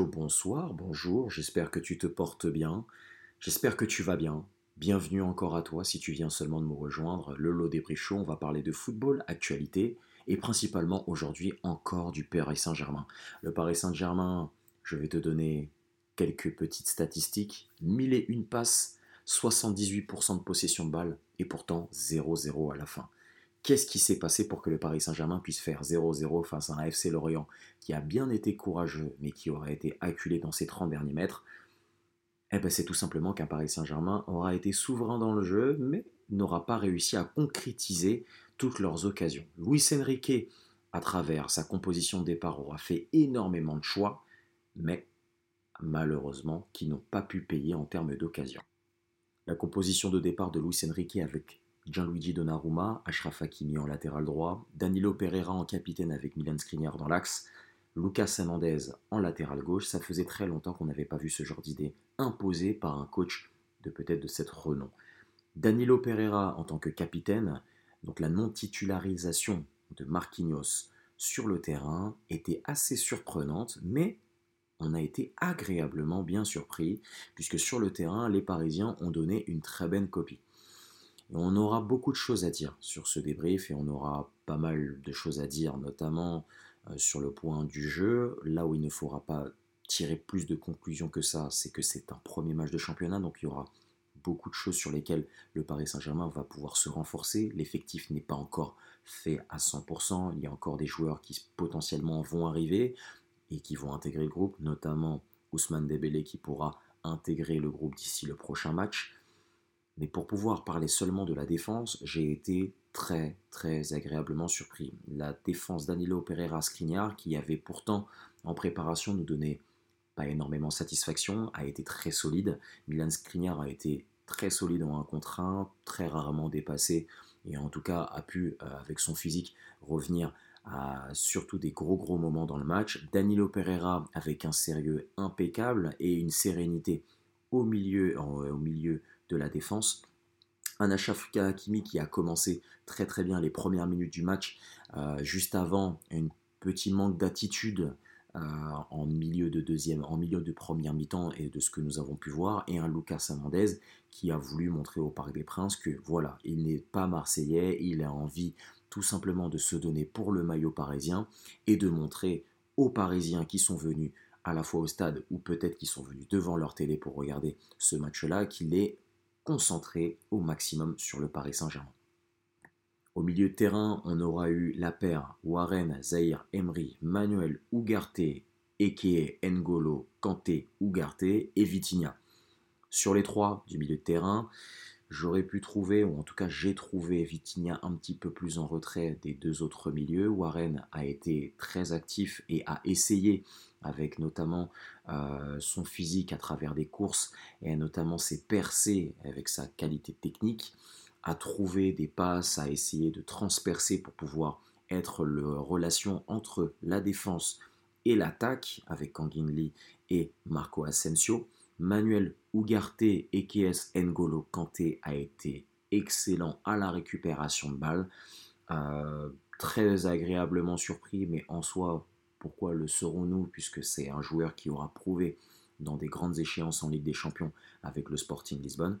bonsoir, bonjour, j'espère que tu te portes bien, j'espère que tu vas bien. Bienvenue encore à toi si tu viens seulement de me rejoindre. Le lot des chaud, on va parler de football, actualité et principalement aujourd'hui encore du Paris Saint-Germain. Le Paris Saint-Germain, je vais te donner quelques petites statistiques. 1000 et une passes, 78% de possession de balle et pourtant 0-0 à la fin. Qu'est-ce qui s'est passé pour que le Paris Saint-Germain puisse faire 0-0 face à un FC Lorient qui a bien été courageux mais qui aurait été acculé dans ses 30 derniers mètres? Eh ben c'est tout simplement qu'un Paris Saint-Germain aura été souverain dans le jeu mais n'aura pas réussi à concrétiser toutes leurs occasions. Luis Enrique, à travers sa composition de départ, aura fait énormément de choix mais malheureusement qui n'ont pas pu payer en termes d'occasion. La composition de départ de Luis Enrique avec Gianluigi Donnarumma, Ashraf Hakimi en latéral droit, Danilo Pereira en capitaine avec Milan Skriniar dans l'axe, Lucas Hernandez en latéral gauche. Ça faisait très longtemps qu'on n'avait pas vu ce genre d'idée imposée par un coach de peut-être de cette renom. Danilo Pereira en tant que capitaine, donc la non-titularisation de Marquinhos sur le terrain était assez surprenante, mais on a été agréablement bien surpris, puisque sur le terrain, les Parisiens ont donné une très belle copie on aura beaucoup de choses à dire sur ce débrief et on aura pas mal de choses à dire, notamment euh, sur le point du jeu. Là où il ne faudra pas tirer plus de conclusions que ça, c'est que c'est un premier match de championnat, donc il y aura beaucoup de choses sur lesquelles le Paris Saint-Germain va pouvoir se renforcer. L'effectif n'est pas encore fait à 100%, il y a encore des joueurs qui potentiellement vont arriver et qui vont intégrer le groupe, notamment Ousmane Dembélé qui pourra intégrer le groupe d'ici le prochain match. Mais pour pouvoir parler seulement de la défense, j'ai été très très agréablement surpris. La défense Danilo Pereira Skriniar, qui avait pourtant en préparation nous donné pas énormément satisfaction, a été très solide. Milan Skriniar a été très solide en un contre un, très rarement dépassé, et en tout cas a pu, euh, avec son physique, revenir à surtout des gros gros moments dans le match. Danilo Pereira avec un sérieux impeccable et une sérénité au milieu, au milieu de la défense. Un Achraf Hakimi qui a commencé très très bien les premières minutes du match, euh, juste avant un petit manque d'attitude euh, en milieu de deuxième, en milieu de première mi-temps et de ce que nous avons pu voir, et un Lucas Hernandez qui a voulu montrer au Parc des Princes que voilà, il n'est pas marseillais, il a envie tout simplement de se donner pour le maillot parisien et de montrer aux Parisiens qui sont venus à la fois au stade ou peut-être qui sont venus devant leur télé pour regarder ce match-là, qu'il est concentré au maximum sur le Paris Saint-Germain. Au milieu de terrain, on aura eu la paire Warren, Zahir, Emery, Manuel Ugarte, Eke, N'Golo, Kanté, Ugarte et Vitinha. Sur les trois du milieu de terrain, j'aurais pu trouver, ou en tout cas j'ai trouvé Vitinha un petit peu plus en retrait des deux autres milieux. Warren a été très actif et a essayé avec notamment euh, son physique à travers des courses et notamment ses percées avec sa qualité technique, à trouver des passes, à essayer de transpercer pour pouvoir être la relation entre la défense et l'attaque avec Kangin Lee et Marco Asensio. Manuel Ugarte et KS N'Golo Kanté a été excellent à la récupération de balles. Euh, très agréablement surpris, mais en soi pourquoi le serons-nous Puisque c'est un joueur qui aura prouvé dans des grandes échéances en Ligue des Champions avec le Sporting Lisbonne.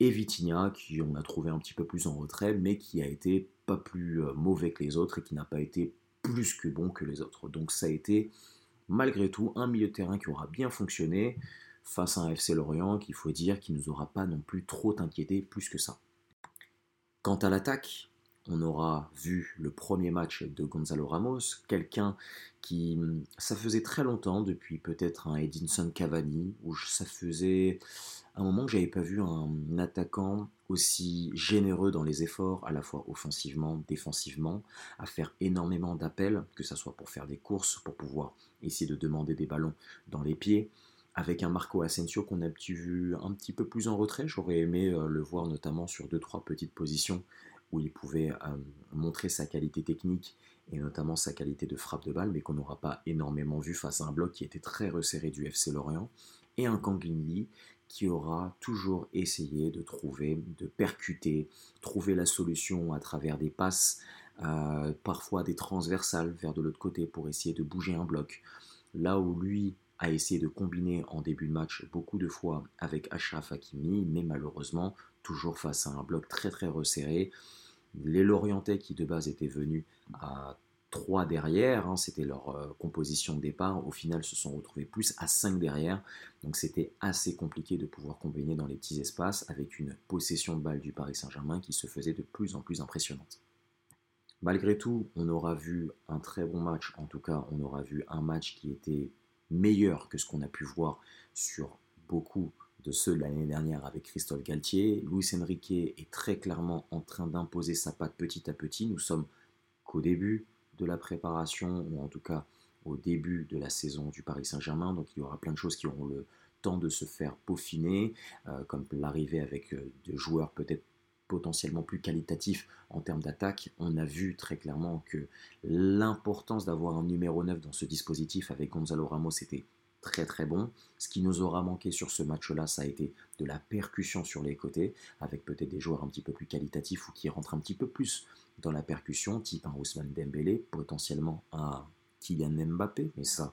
Et Vitinha, qui on a trouvé un petit peu plus en retrait, mais qui a été pas plus euh, mauvais que les autres et qui n'a pas été plus que bon que les autres. Donc ça a été malgré tout un milieu de terrain qui aura bien fonctionné face à un FC Lorient qu'il faut dire qui ne nous aura pas non plus trop inquiété plus que ça. Quant à l'attaque, on aura vu le premier match de Gonzalo Ramos, quelqu'un qui, ça faisait très longtemps, depuis peut-être un Edinson Cavani, où ça faisait un moment que j'avais pas vu un attaquant aussi généreux dans les efforts, à la fois offensivement, défensivement, à faire énormément d'appels, que ce soit pour faire des courses, pour pouvoir essayer de demander des ballons dans les pieds, avec un Marco Asensio qu'on a vu un petit peu plus en retrait. J'aurais aimé euh, le voir notamment sur deux trois petites positions où il pouvait euh, montrer sa qualité technique et notamment sa qualité de frappe de balle, mais qu'on n'aura pas énormément vu face à un bloc qui était très resserré du FC Lorient, et un Kang Lee qui aura toujours essayé de trouver, de percuter, trouver la solution à travers des passes, euh, parfois des transversales vers de l'autre côté pour essayer de bouger un bloc. Là où lui a essayé de combiner en début de match beaucoup de fois avec Ashraf Hakimi, mais malheureusement, toujours face à un bloc très très resserré. Les Lorientais qui de base étaient venus à 3 derrière, hein, c'était leur euh, composition de départ, au final se sont retrouvés plus à 5 derrière, donc c'était assez compliqué de pouvoir combiner dans les petits espaces avec une possession de balle du Paris Saint-Germain qui se faisait de plus en plus impressionnante. Malgré tout, on aura vu un très bon match, en tout cas on aura vu un match qui était meilleur que ce qu'on a pu voir sur beaucoup de ceux de l'année dernière avec Christophe Galtier. Luis Enrique est très clairement en train d'imposer sa patte petit à petit. Nous sommes qu'au début de la préparation, ou en tout cas au début de la saison du Paris Saint-Germain, donc il y aura plein de choses qui auront le temps de se faire peaufiner, euh, comme l'arrivée avec euh, des joueurs peut-être potentiellement plus qualitatifs en termes d'attaque. On a vu très clairement que l'importance d'avoir un numéro 9 dans ce dispositif avec Gonzalo Ramos était très très bon. Ce qui nous aura manqué sur ce match-là, ça a été de la percussion sur les côtés, avec peut-être des joueurs un petit peu plus qualitatifs ou qui rentrent un petit peu plus dans la percussion, type un Ousmane Dembélé, potentiellement un Kylian Mbappé, mais ça,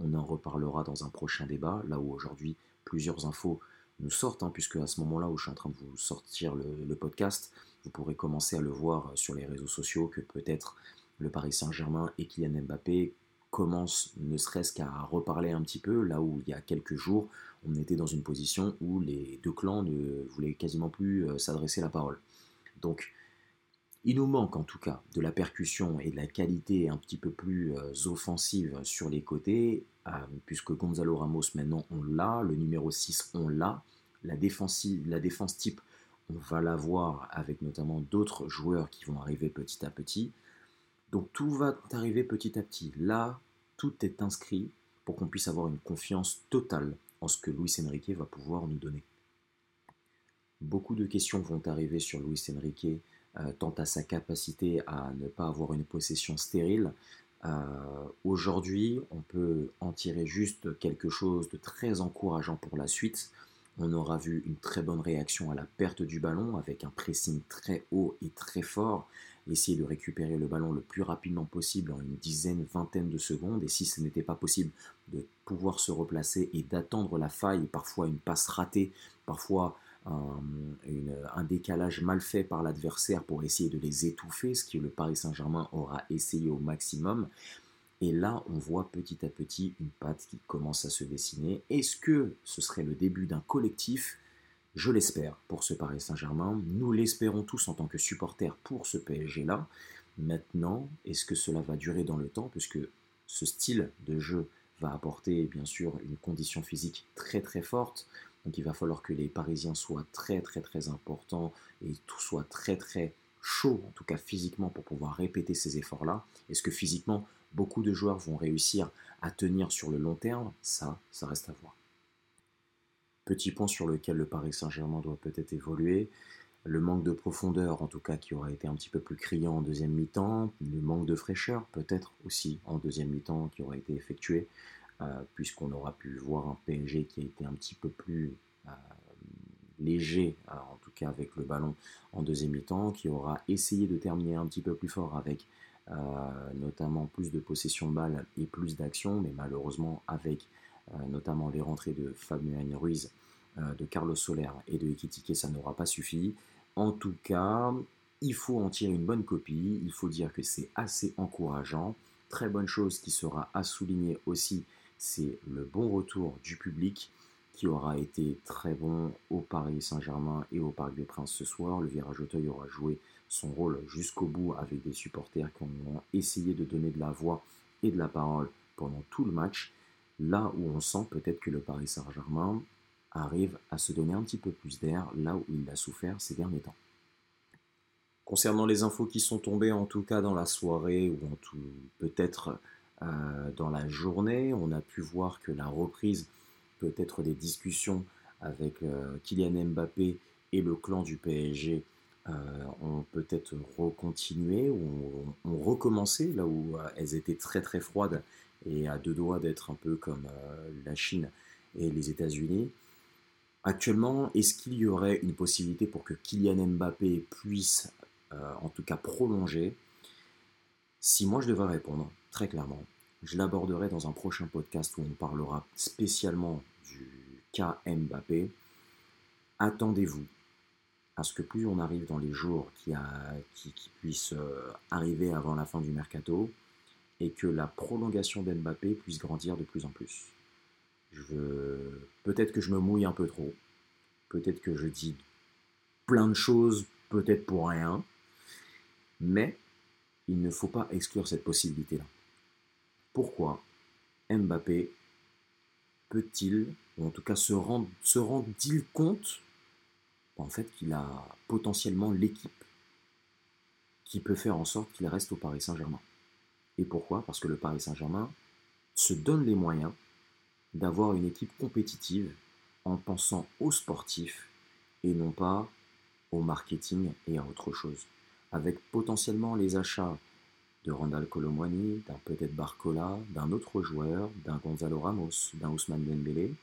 on en reparlera dans un prochain débat, là où aujourd'hui plusieurs infos nous sortent, hein, puisque à ce moment-là où je suis en train de vous sortir le, podcast, vous pourrez commencer à le voir sur les réseaux sociaux que peut-être le Paris Saint-Germain et Kylian Mbappé commencent ne serait-ce qu'à reparler un petit peu, là où il y a quelques jours, on était dans une position où les deux clans ne voulaient quasiment plus euh, s'adresser la parole. Donc, il nous manque en tout cas de la percussion et de la qualité un petit peu plus euh, offensive sur les côtés, euh, puisque Gonzalo Ramos maintenant on l'a, le numéro 6 on l'a, la, la défense type on va l'avoir avec notamment d'autres joueurs qui vont arriver petit à petit. Donc tout va arriver petit à petit. Là, tout est inscrit pour qu'on puisse avoir une confiance totale en ce que Luis Enrique va pouvoir nous donner. Beaucoup de questions vont arriver sur Luis Enrique, euh, tant à sa capacité à ne pas avoir une possession stérile. Euh, aujourd'hui, on peut en tirer juste quelque chose de très encourageant pour la suite. On aura vu une très bonne réaction à la perte du ballon avec un pressing très haut et très fort essayer de récupérer le ballon le plus rapidement possible en une dizaine, vingtaine de secondes, et si ce n'était pas possible, de pouvoir se replacer et d'attendre la faille, parfois une passe ratée, parfois un, décalage mal fait par l'adversaire pour essayer de les étouffer, ce que le Paris Saint-Germain aura essayé au maximum. Et là, on voit petit à petit une patte qui commence à se dessiner. Est-ce que ce serait le début d'un collectif? Je l'espère pour ce Paris Saint-Germain. Nous l'espérons tous en tant que supporters pour ce PSG-là. Maintenant, est-ce que cela va durer dans le temps? Puisque ce style de jeu va apporter bien sûr une condition physique très très forte. Donc il va falloir que les Parisiens soient très très très importants et tout soit très très chaud, en tout cas physiquement, pour pouvoir répéter ces efforts-là. Est-ce que physiquement, beaucoup de joueurs vont réussir à tenir sur le long terme? Ça, ça reste à voir. Petit point sur lequel le Paris Saint-Germain doit peut-être évoluer, le manque de profondeur en tout cas qui aura été un petit peu plus criant en deuxième mi-temps, le manque de fraîcheur peut-être aussi en deuxième mi-temps qui aura été effectué, puisqu'on aura pu voir un PSG qui a été un petit peu plus euh, léger, euh, en tout cas avec le ballon en deuxième mi-temps, qui aura essayé de terminer un petit peu plus fort avec notamment plus de possession de balle et plus d'action, mais malheureusement avec euh, notamment les rentrées de Fabien Ruiz, euh, de Carlos Soler et de Ekitike, ça n'aura pas suffi. En tout cas, il faut en tirer une bonne copie, il faut dire que c'est assez encourageant. Très bonne chose qui sera à souligner aussi, c'est le bon retour du public qui aura été très bon au Paris Saint-Germain et au Parc des Princes ce soir. Le virage Auteuil aura joué son rôle jusqu'au bout avec des supporters qui ont essayé de donner de la voix et de la parole pendant tout le match là où on sent peut-être que le Paris Saint-Germain arrive à se donner un petit peu plus d'air là où il a souffert ces derniers temps. Concernant les infos qui sont tombées en tout cas dans la soirée ou en tout peut-être dans la journée, on a pu voir que la reprise peut-être des discussions avec euh, Kylian Mbappé et le clan du PSG euh, ont peut-être recontinué ou ont recommencé là où elles étaient très très froides et à deux doigts d'être un peu comme euh, la Chine et les États-Unis. Actuellement, est-ce qu'il y aurait une possibilité pour que Kylian Mbappé puisse euh, en tout cas prolonger Si moi je devais répondre, très clairement, Je l'aborderai dans un prochain podcast où on parlera spécialement du cas Mbappé. Attendez-vous à ce que plus on arrive dans les jours qui, qui, puissent euh, arriver avant la fin du mercato et que la prolongation d'Mbappé puisse grandir de plus en plus. Peut-être que je me mouille un peu trop, peut-être que je dis plein de choses, peut-être pour rien, mais il ne faut pas exclure cette possibilité-là. Pourquoi Mbappé peut-il, ou en tout cas se rend-il compte en qu'il a potentiellement l'équipe qui peut faire en sorte qu'il reste au Paris Saint-Germain? Et pourquoi? Parce que le Paris Saint-Germain se donne les moyens d'avoir une équipe compétitive en pensant aux sportifs et non pas au marketing et à autre chose. Avec potentiellement les achats de Randall Colomwani, d'un peut-être Barcola, d'un autre joueur, d'un Gonzalo Ramos, d'un Ousmane Dembélé,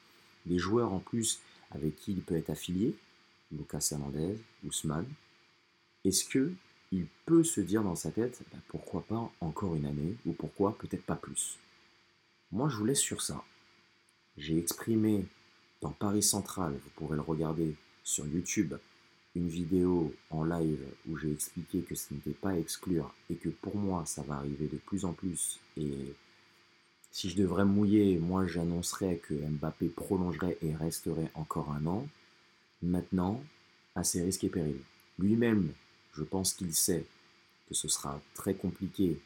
des joueurs en plus avec qui il peut être affilié, Lucas Hernandez, Ousmane, est-ce que il peut se dire dans sa tête bah, pourquoi pas encore une année ou pourquoi peut-être pas plus? Moi je vous laisse sur ça. J'ai exprimé dans Paris Central, vous pourrez le regarder sur YouTube, une vidéo en live où j'ai expliqué que ce n'était pas à exclure et que pour moi ça va arriver de plus en plus et si je devrais mouiller, moi j'annoncerais que Mbappé prolongerait et resterait encore un an. Maintenant, à ses risques et périls. Lui-même, je pense qu'il sait que ce sera très compliqué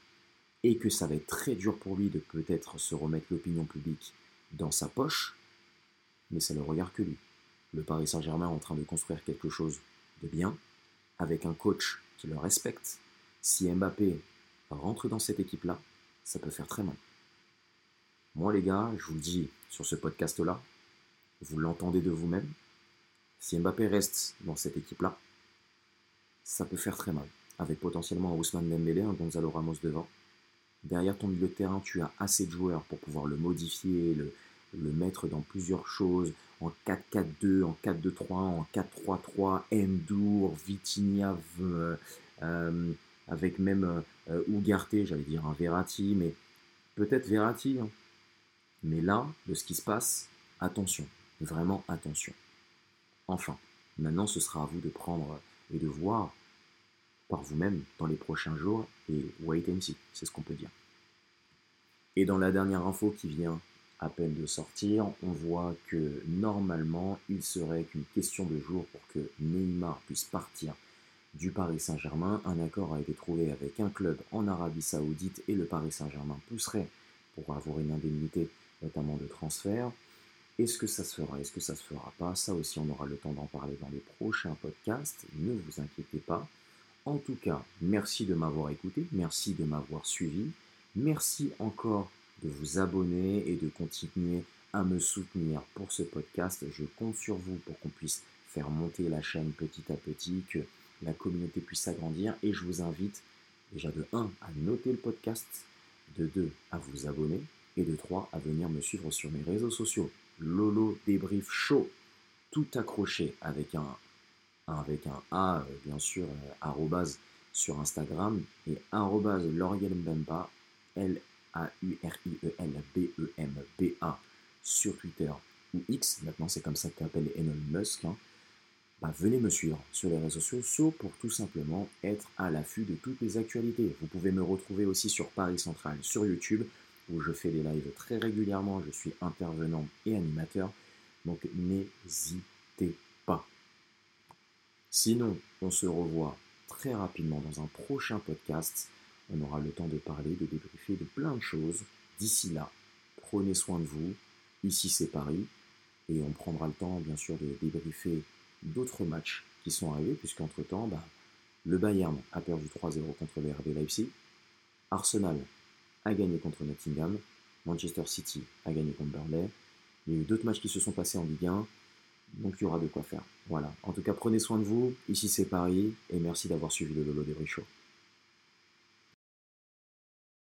et que ça va être très dur pour lui de peut-être se remettre l'opinion publique dans sa poche, mais ça ne regarde que lui. Le Paris Saint-Germain en train de construire quelque chose de bien, avec un coach qui le respecte. Si Mbappé rentre dans cette équipe-là, ça peut faire très mal. Moi les gars, je vous le dis sur ce podcast-là, vous l'entendez de vous-même, si Mbappé reste dans cette équipe-là, ça peut faire très mal. Avec potentiellement un Ousmane Dembélé, un Gonzalo Ramos devant. Derrière ton milieu de terrain, tu as assez de joueurs pour pouvoir le modifier, le, le mettre dans plusieurs choses, en 4-4-2, en 4-2-3, en 4-3-3, Endur, Vitinha, euh, euh, avec même euh, Ougarté, j'allais dire un Verratti, mais peut-être Verratti. Hein. Mais là, de ce qui se passe, attention, vraiment attention. Enfin, maintenant ce sera à vous de prendre et de voir par vous-même dans les prochains jours et wait and see, c'est ce qu'on peut dire. Et dans la dernière info qui vient à peine de sortir, on voit que normalement il serait qu'une question de jour pour que Neymar puisse partir du Paris Saint-Germain. Un accord a été trouvé avec un club en Arabie Saoudite et le Paris Saint-Germain pousserait pour avoir une indemnité notamment de transfert. Est-ce que ça se fera? Est-ce que ça se fera pas? Ça aussi, on aura le temps d'en parler dans les prochains podcasts. Ne vous inquiétez pas. En tout cas, merci de m'avoir écouté, merci de m'avoir suivi, merci encore de vous abonner et de continuer à me soutenir pour ce podcast. Je compte sur vous pour qu'on puisse faire monter la chaîne petit à petit, que la communauté puisse s'agrandir et je vous invite déjà de 1 à noter le podcast, de 2 à vous abonner et de 3 à venir me suivre sur mes réseaux sociaux. Lolo Débrief Show, tout accroché avec un, avec un A, euh, bien sûr, euh, arrobase sur Instagram, et arrobase L'Oriel Mbemba, L-A-U-R-I-E-L-B-E-M-B-A, sur Twitter ou X, maintenant c'est comme ça qu'appelle Elon Musk, hein. bah, venez me suivre sur les réseaux sociaux pour tout simplement être à l'affût de toutes les actualités. Vous pouvez me retrouver aussi sur Paris Central, sur YouTube, où je fais des lives très régulièrement. Je suis intervenant et animateur. Donc n'hésitez pas. Sinon, on se revoit très rapidement dans un prochain podcast. On aura le temps de parler, de débriefer de plein de choses. D'ici là, prenez soin de vous. Ici, c'est Paris. Et on prendra le temps, bien sûr, de débriefer d'autres matchs qui sont arrivés, puisqu'entre-temps, bah, le Bayern a perdu 3-0 contre le RB Leipzig. Arsenal a gagné contre Nottingham. Manchester City a gagné contre Burnley. Il y a eu d'autres matchs qui se sont passés en Ligue 1. Donc il y aura de quoi faire. Voilà. En tout cas, prenez soin de vous. Ici c'est Paris. Et merci d'avoir suivi le Lolo des Show.